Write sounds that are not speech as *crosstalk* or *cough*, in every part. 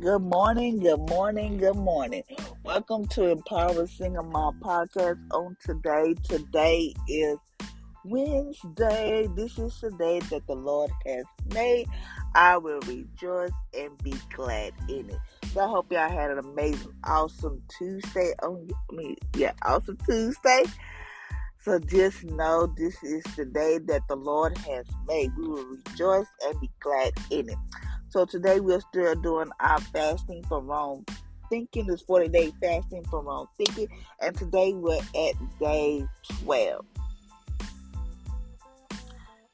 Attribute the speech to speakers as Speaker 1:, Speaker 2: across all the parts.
Speaker 1: Good morning, good morning, good morning. Welcome to Empower Single Mom Podcast on today. Today is Wednesday. This is the day that the Lord has made. I will rejoice and be glad in it. So I hope y'all had an amazing, awesome Tuesday on I mean, yeah, awesome Tuesday. So just know this is the day that the Lord has made. We will rejoice and be glad in it. So today we're still doing our fasting for wrong thinking. This 40 day fasting for wrong thinking. And today we're at day 12.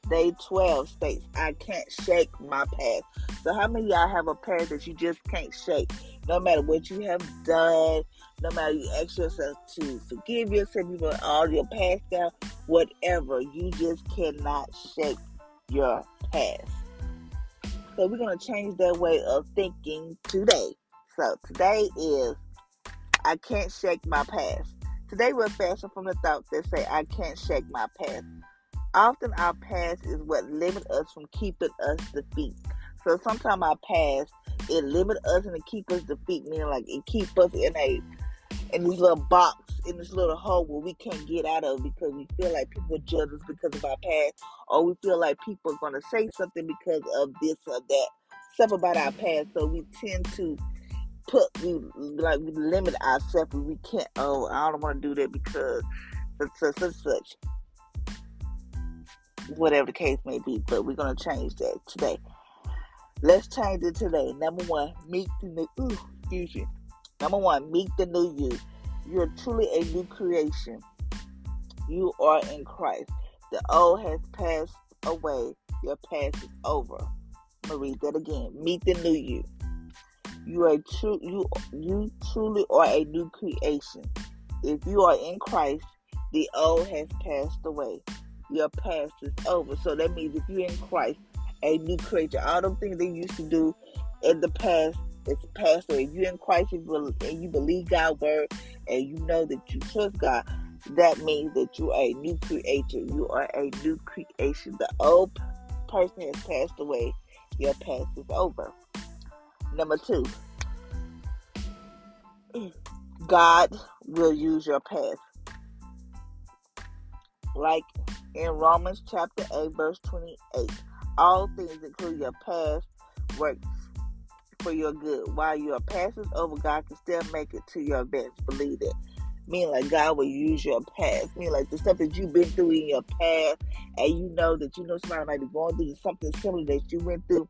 Speaker 1: Day 12 states, I can't shake my past. So, how many y'all have a past that you just can't shake? No matter what you have done, no matter you ask yourself to forgive yourself, you put all your past down, whatever, you just cannot shake your past. So we're going to change that way of thinking today. So today is I can't shake my past. Today we're fasting from the thoughts that say I can't shake my past. Often our past is what limits us from keeping us defeat. So sometimes our past it limits us and it keeps us defeat, meaning like it keeps us in a in this little box, in this little hole where we can't get out of because we feel like people judge us because of our past, or we feel like people are going to say something because of this or that stuff about our past. So we tend to put we like we limit ourselves. We can't. Oh, I don't want to do that because such such such. Whatever the case may be, but we're gonna change that today. Let's change it today. Number one, meet the new. Ooh, me. Number one, meet the new you. You're truly a new creation. You are in Christ. The old has passed away. Your past is over. I'm gonna read that again. Meet the new you. You are true. You you truly are a new creation. If you are in Christ, the old has passed away. Your past is over. So that means if you're in Christ, a new creature. All them things they used to do in the past it's away. If you're in Christ and you believe God's word and you know that you trust God, that means that you are a new creator. You are a new creation. The old person has passed away. Your past is over. Number two, *clears throat* God will use your past. Like in Romans chapter 8, verse 28, all things, including your past, work for your good. While your past is over, God can still make it to your advantage. Believe it. Mean like God will use your past. Mean like the stuff that you've been through in your past, and you know that you know somebody might be going through something similar that you went through.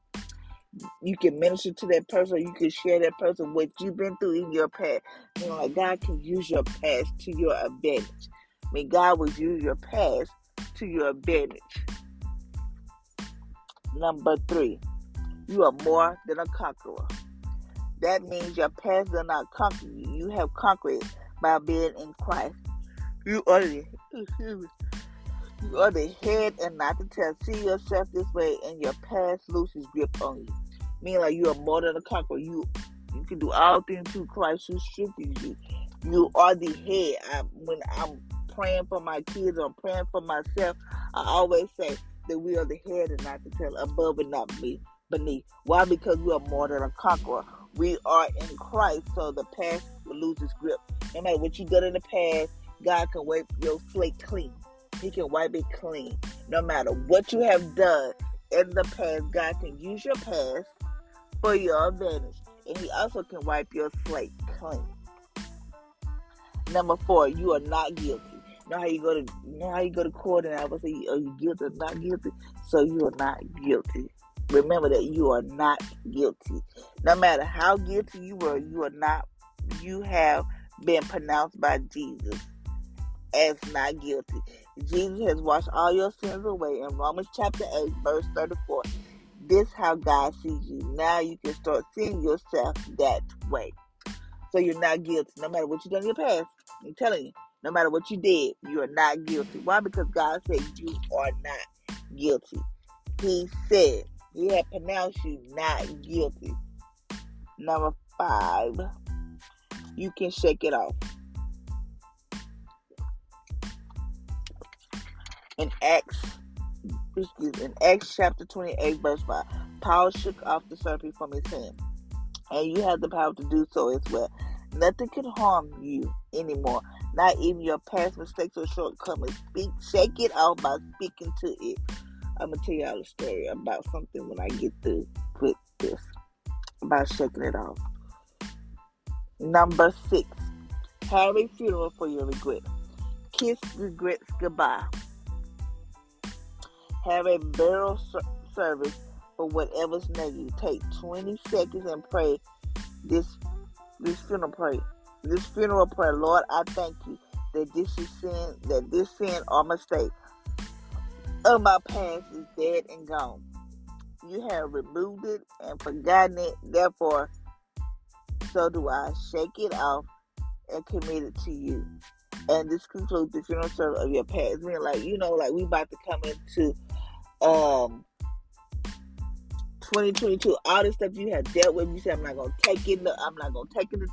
Speaker 1: You can minister to that person. You can share that person what you've been through in your past. You like God can use your past to your advantage. I mean, God will use your past to your advantage. Number three, you are more than a conqueror. That means your past does not conquer you. You have conquered by being in Christ. You are the you are the head and not the tail. See yourself this way, and your past loses grip on you. Meaning, like you are more than a conqueror. You you can do all things through Christ who strengthens you. You are the head. I, when I'm praying for my kids, I'm praying for myself. I always say that we are the head and not the tail, above and not beneath beneath. Why? Because we are more than a conqueror. We are in Christ, so the past will lose its grip. No matter what you done in the past, God can wipe your slate clean. He can wipe it clean. No matter what you have done in the past, God can use your past for your advantage. And He also can wipe your slate clean. Number four, you are not guilty. You know how you go to you know how you go to court and I would say, Are you guilty or not guilty? So you are not guilty remember that you are not guilty. No matter how guilty you were, you are not, you have been pronounced by Jesus as not guilty. Jesus has washed all your sins away in Romans chapter 8, verse 34. This how God sees you. Now you can start seeing yourself that way. So you're not guilty. No matter what you've done in your past, I'm telling you, no matter what you did, you are not guilty. Why? Because God said you are not guilty. He said he had pronounced you not guilty. Number five, you can shake it off. In Acts, excuse in Acts chapter 28, verse 5, Paul shook off the serpent from his hand. And you have the power to do so as well. Nothing can harm you anymore. Not even your past mistakes or shortcomings. Speak, shake it out by speaking to it. I'm gonna tell y'all a story about something when I get through with this about shaking it off. Number six, have a funeral for your regret. Kiss regrets goodbye. Have a burial service for whatever's negative. Take 20 seconds and pray this this funeral prayer. This funeral prayer, Lord, I thank you that this is sin, that this sin or mistake of my past is dead and gone. You have removed it and forgotten it. Therefore, so do I. Shake it off and commit it to you. And this concludes the funeral service of your past. Meaning, like you know, like we about to come into um 2022. All the stuff you have dealt with, you said I'm not gonna take it. I'm not gonna take it to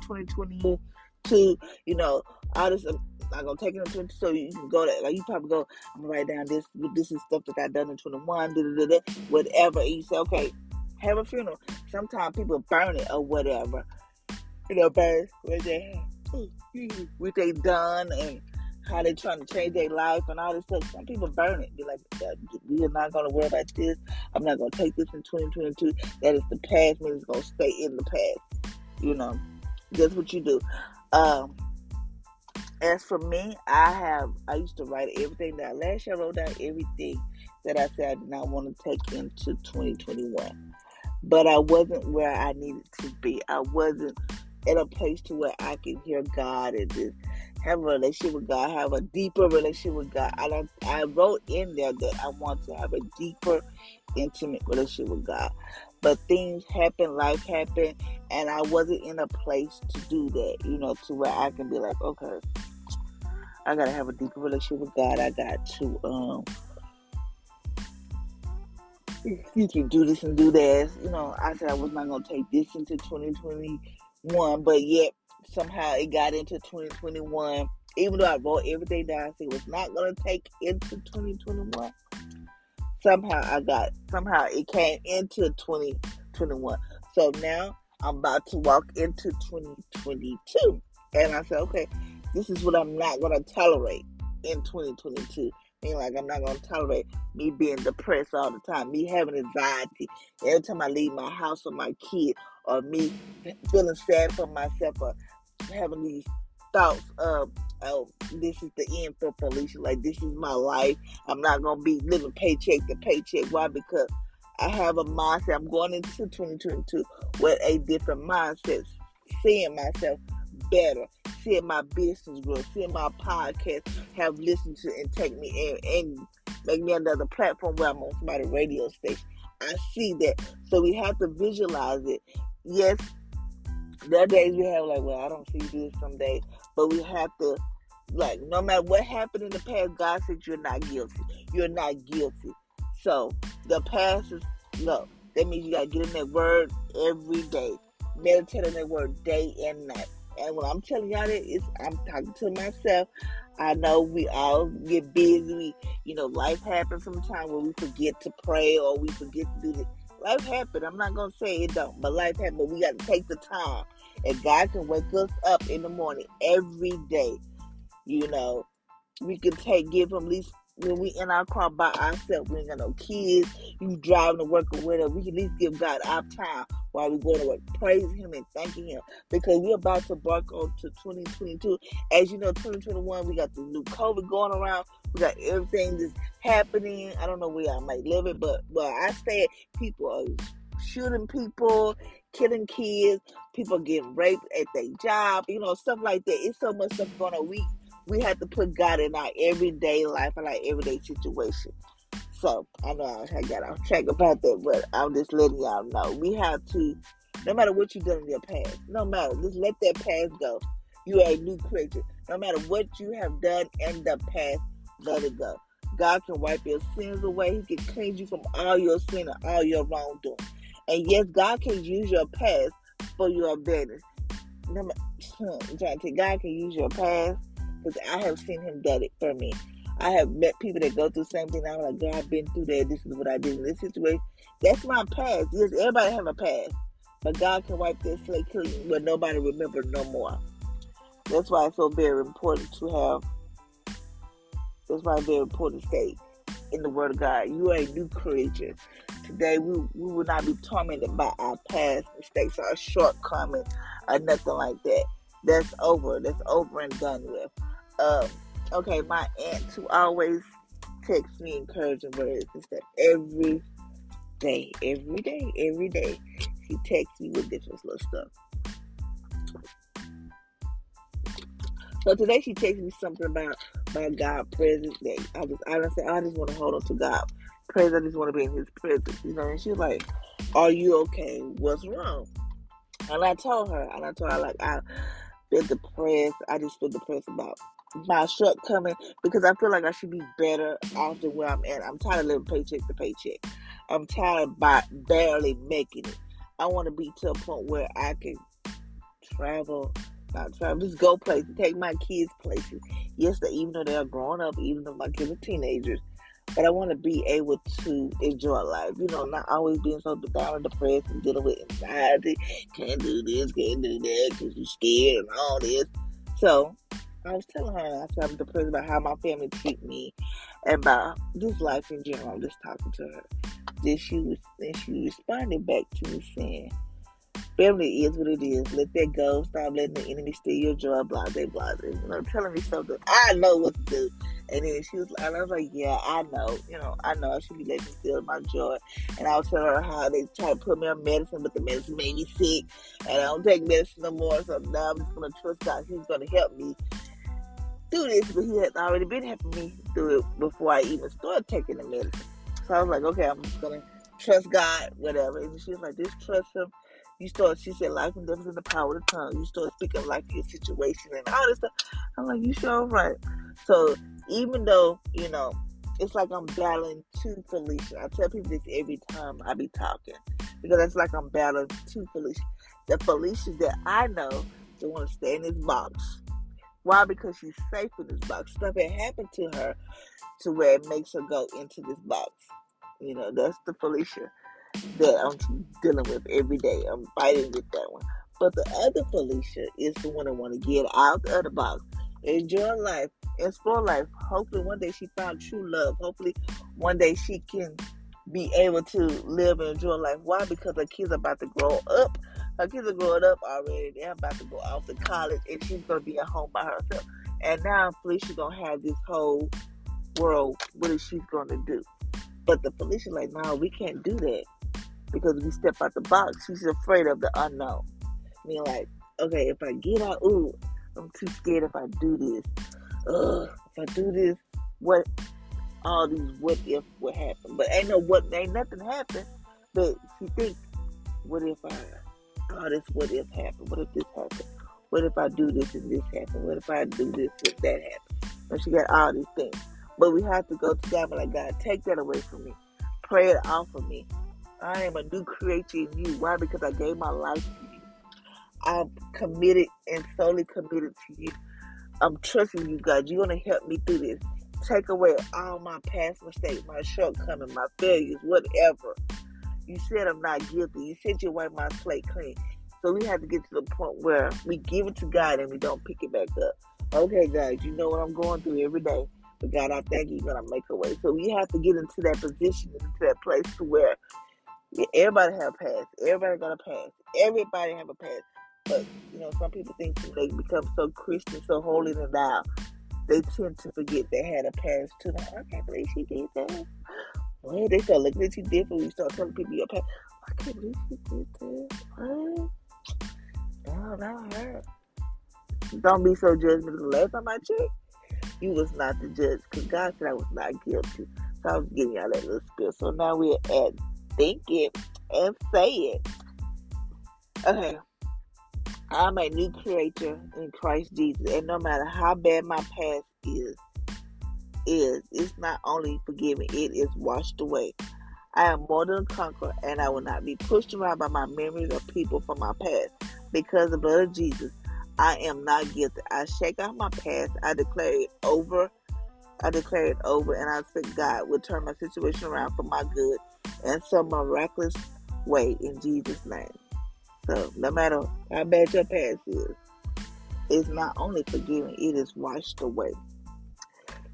Speaker 1: 2022. You know, all this. Um, I'm gonna take it to 20, so you can go there. Like you probably go, I'm gonna write down this. This is stuff that I done in 21. Da, da, da, whatever. And you say, okay, have a funeral. Sometimes people burn it or whatever. You know, burn what they what they done and how they trying to change their life and all this stuff. Some people burn it. Be like, we are not gonna worry about this. I'm not gonna take this in 2022. That is the past. Me, it's gonna stay in the past. You know, that's what you do. Um, as for me, I have I used to write everything that last year I wrote down everything that I said I did not want to take into 2021. But I wasn't where I needed to be. I wasn't in a place to where I can hear God and just have a relationship with God, have a deeper relationship with God. I, I wrote in there that I want to have a deeper, intimate relationship with God. But things happen, life happened, and I wasn't in a place to do that, you know, to where I can be like, okay, I gotta have a deeper relationship with God. I got to, um, excuse me, do this and do that. You know, I said I was not gonna take this into 2021, but yet somehow it got into 2021. Even though I wrote everything down, I said it was not gonna take into 2021. Somehow I got somehow it came into 2021. So now I'm about to walk into 2022, and I said, okay, this is what I'm not gonna tolerate in 2022. Meaning like I'm not gonna tolerate me being depressed all the time, me having anxiety every time I leave my house with my kid, or me feeling sad for myself, or having these thoughts of, oh, this is the end for Felicia. Like, this is my life. I'm not going to be living paycheck to paycheck. Why? Because I have a mindset. I'm going into 2022 with a different mindset, seeing myself better, seeing my business grow, seeing my podcast have listened to and take me in and make me another platform where I'm on somebody's radio station. I see that. So we have to visualize it. Yes, there are days we have like, well, I don't see you do it someday, but we have to like no matter what happened in the past, God said you're not guilty. You're not guilty. So the past is no. That means you gotta get in that word every day. Meditate on that word day and night. And when I'm telling y'all that, it's I'm talking to myself. I know we all get busy. You know, life happens sometimes where we forget to pray or we forget to do this. Life happens. I'm not gonna say it don't, but life happens. But we got to take the time and God can wake us up in the morning every day. You know, we can take, give him at least when we in our car by ourselves, we ain't got no kids, you driving to work or whatever, we can at least give God our time while we go to work, praising Him and thanking Him because we're about to embark on to 2022. As you know, 2021, we got the new COVID going around, we got everything that's happening. I don't know where I might live it, but well, I say people are shooting people, killing kids, people getting raped at their job, you know, stuff like that. It's so much stuff going on. We we have to put God in our everyday life and our everyday situation. So I know I got off track about that, but I'm just letting y'all know we have to, no matter what you've done in your past, no matter, just let that past go. You are a new creature. No matter what you have done in the past, let it go. God can wipe your sins away. He can cleanse you from all your sin and all your wrongdoing. And yes, God can use your past for your. I'm trying to say, God can use your past because I have seen Him do it for me. I have met people that go through the same thing. I'm like, God, I've been through that. This is what I did in this situation. That's my past. Yes, everybody have a past. But God can wipe that slate clean where nobody remember no more. That's why it's so very important to have. That's why it's very important to stay in the Word of God. You are a new creature. Today, we, we will not be tormented by our past mistakes, or shortcomings, or nothing like that. That's over. That's over and done with. Um, okay, my aunt who always texts me encouraging words and stuff every day, every day, every day. She texts me with different little stuff. So today she texted me something about my God presence that I just I just said I just want to hold on to God presence. I just want to be in His presence, you know. And she's like, "Are you okay? What's wrong?" And I told her, and I told her like I feel depressed. I just feel depressed about my shortcoming because I feel like I should be better off than where I'm at. I'm tired of living paycheck to paycheck. I'm tired of barely making it. I want to be to a point where I can travel not travel, just go places, take my kids places. Yes, they, even though they're growing up, even though my kids are teenagers, but I want to be able to enjoy life. You know, not always being so down and depressed and dealing with anxiety. Can't do this, can't do that because you're scared and all this. So I was telling her, I said I'm depressed about how my family treat me and about this life in general. I'm just talking to her. Then she was, then she responded back to me saying, Family is what it is. Let that go. Stop letting the enemy steal your joy. Blah, blah, blah. You know, telling me something. I know what to do. And then she was, and I was like, yeah, I know. You know, I know I should be letting steal my joy. And I was telling her how they tried to put me on medicine, but the medicine made me sick. And I don't take medicine no more. So now I'm just to trust God. He's to help me do this. But He has already been helping me do it before I even started taking the medicine. So I was like, okay, I'm just to trust God, whatever. And she was like, just trust Him you start, she said, life and death is in the power of the tongue. You start speaking life in your situation and all this stuff. I'm like, you sure right. So even though, you know, it's like I'm battling two Felicia. I tell people this every time I be talking because it's like I'm battling two Felicia. The Felicia that I know they want to stay in this box. Why? Because she's safe in this box. Stuff had happened to her to where it makes her go into this box. You know, that's the Felicia that I'm dealing with every day. I'm fighting with that one. But the other Felicia is the one that want to get out of the box, enjoy life, explore life. Hopefully, one day she found true love. Hopefully, one day she can be able to live and enjoy life. Why? Because her kids are about to grow up. Her kids are growing up already. They're about to go off to college, and she's gonna be at home by herself. And now Felicia's gonna have this whole world. What is she gonna do? But the Felicia like, no, we can't do that because we step out the box. She's afraid of the unknown. I mean, like, okay, if I get out, ooh, I'm too scared if I do this. Ugh, if I do this, what? All these what if would happen, but ain't no what, ain't nothing happen. But she thinks, what if I? All this what if happen? What if this happen? What if I do this and this happen? What if I do this and that happen? And she got all these things. But we have to go to God and like, God, take that away from me. Pray it off of me. I am a new creature in you. Why? Because I gave my life to. I'm committed and solely committed to you. I'm trusting you, God. You're going to help me through this. Take away all my past mistakes, my shortcomings, my failures, whatever. You said I'm not guilty. You said you wipe my slate clean. So we have to get to the point where we give it to God and we don't pick it back up. Okay, guys, you know what I'm going through every day. But God, I thank you, you're gonna make a way. So we have to get into that position, into that place to where everybody have a past. Everybody got a past. Everybody have a past. But you know, some people think they become so Christian, so holy and thou, they tend to forget they had a past too. Like, I can't believe she did that. Well, they start looking at you different. When you start telling people your past. I can't believe she did that. What? No, not. Don't be so judgmental. Last time I checked, you was not the judge because God said I was not guilty. So I was giving y'all that little spill. So now we're at think it and say it. Okay. I'm a new creature in Christ Jesus, and no matter how bad my past is, is it's not only forgiven, it is washed away. I am more than a conqueror, and I will not be pushed around by my memories of people from my past. Because of the blood of Jesus, I am not guilty. I shake off my past. I declare it over. I declare it over, and I think God will turn my situation around for my good in some miraculous way in Jesus' name. So no matter how bad your past is, it's not only forgiven, it is washed away.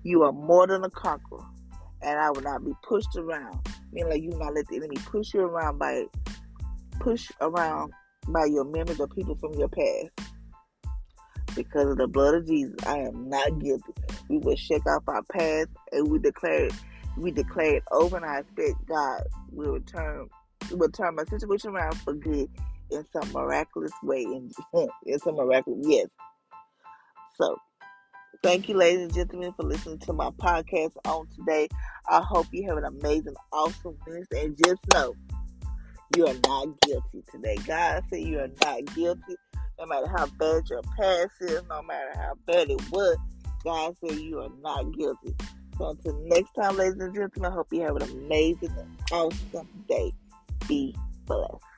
Speaker 1: You are more than a conqueror, and I will not be pushed around. Meaning like you not let the enemy push you around by push around by your memories or people from your past. Because of the blood of Jesus, I am not guilty. We will shake off our past and we declare it. We declare it over and I expect God will return will turn my situation around for good in some miraculous way. In, *laughs* in some miraculous yes. So thank you, ladies and gentlemen, for listening to my podcast on today. I hope you have an amazing, awesome Wednesday. And just know you are not guilty today. God said you are not guilty. No matter how bad your past is, no matter how bad it was, God said you are not guilty. So until next time, ladies and gentlemen, I hope you have an amazing, awesome day. Be blessed.